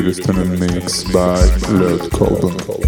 A mix by Lord Colton.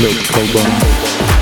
Let's Cobon.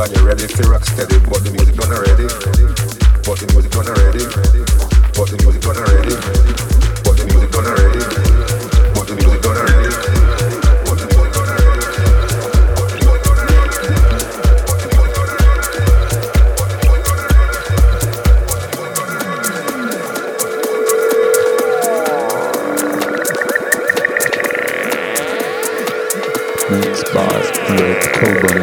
Everybody ready for rock steady, but the music done already. But the music done already. But the music done already. But the music done already. But the music done already. But the by Red Cobra.